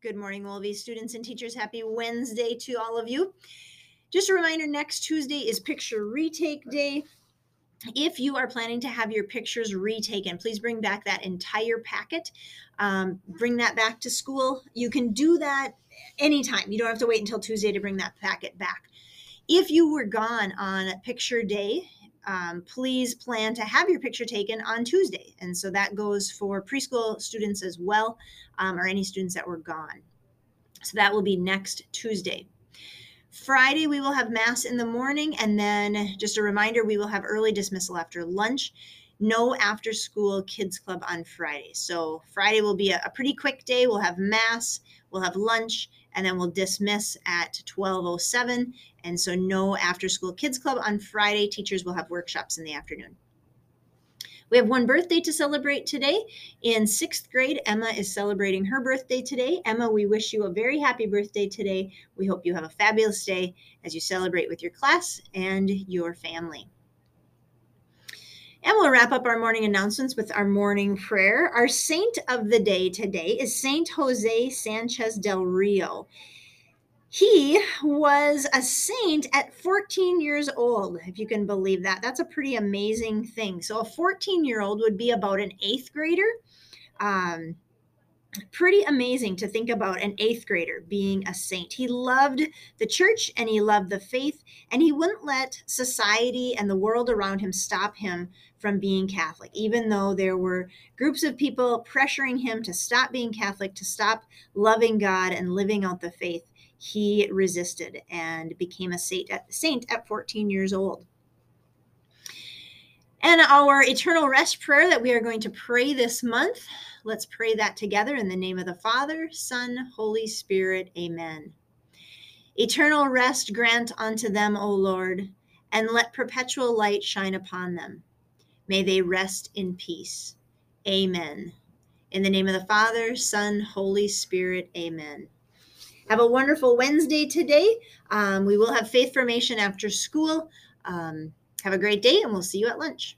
Good morning, Wolvie students and teachers. Happy Wednesday to all of you. Just a reminder next Tuesday is picture retake day. If you are planning to have your pictures retaken, please bring back that entire packet. Um, bring that back to school. You can do that anytime. You don't have to wait until Tuesday to bring that packet back. If you were gone on picture day, um, please plan to have your picture taken on Tuesday. And so that goes for preschool students as well, um, or any students that were gone. So that will be next Tuesday. Friday, we will have Mass in the morning. And then just a reminder, we will have early dismissal after lunch. No after school kids club on Friday. So Friday will be a, a pretty quick day. We'll have Mass, we'll have lunch, and then we'll dismiss at 1207 and so no after school kids club on friday. Teachers will have workshops in the afternoon. We have one birthday to celebrate today. In sixth grade emma is celebrating her birthday today. Emma we wish you a very happy birthday today. We hope you have a fabulous day as you celebrate with your class and your family and we'll wrap up our morning announcements with our morning prayer. Our saint of the day today is Saint Jose Sanchez del Rio. He was a saint at 14 years old, if you can believe that. That's a pretty amazing thing. So, a 14 year old would be about an eighth grader. Um, pretty amazing to think about an eighth grader being a saint. He loved the church and he loved the faith, and he wouldn't let society and the world around him stop him from being Catholic, even though there were groups of people pressuring him to stop being Catholic, to stop loving God and living out the faith. He resisted and became a saint at, saint at 14 years old. And our eternal rest prayer that we are going to pray this month, let's pray that together in the name of the Father, Son, Holy Spirit. Amen. Eternal rest grant unto them, O Lord, and let perpetual light shine upon them. May they rest in peace. Amen. In the name of the Father, Son, Holy Spirit. Amen. Have a wonderful Wednesday today. Um, we will have faith formation after school. Um, have a great day, and we'll see you at lunch.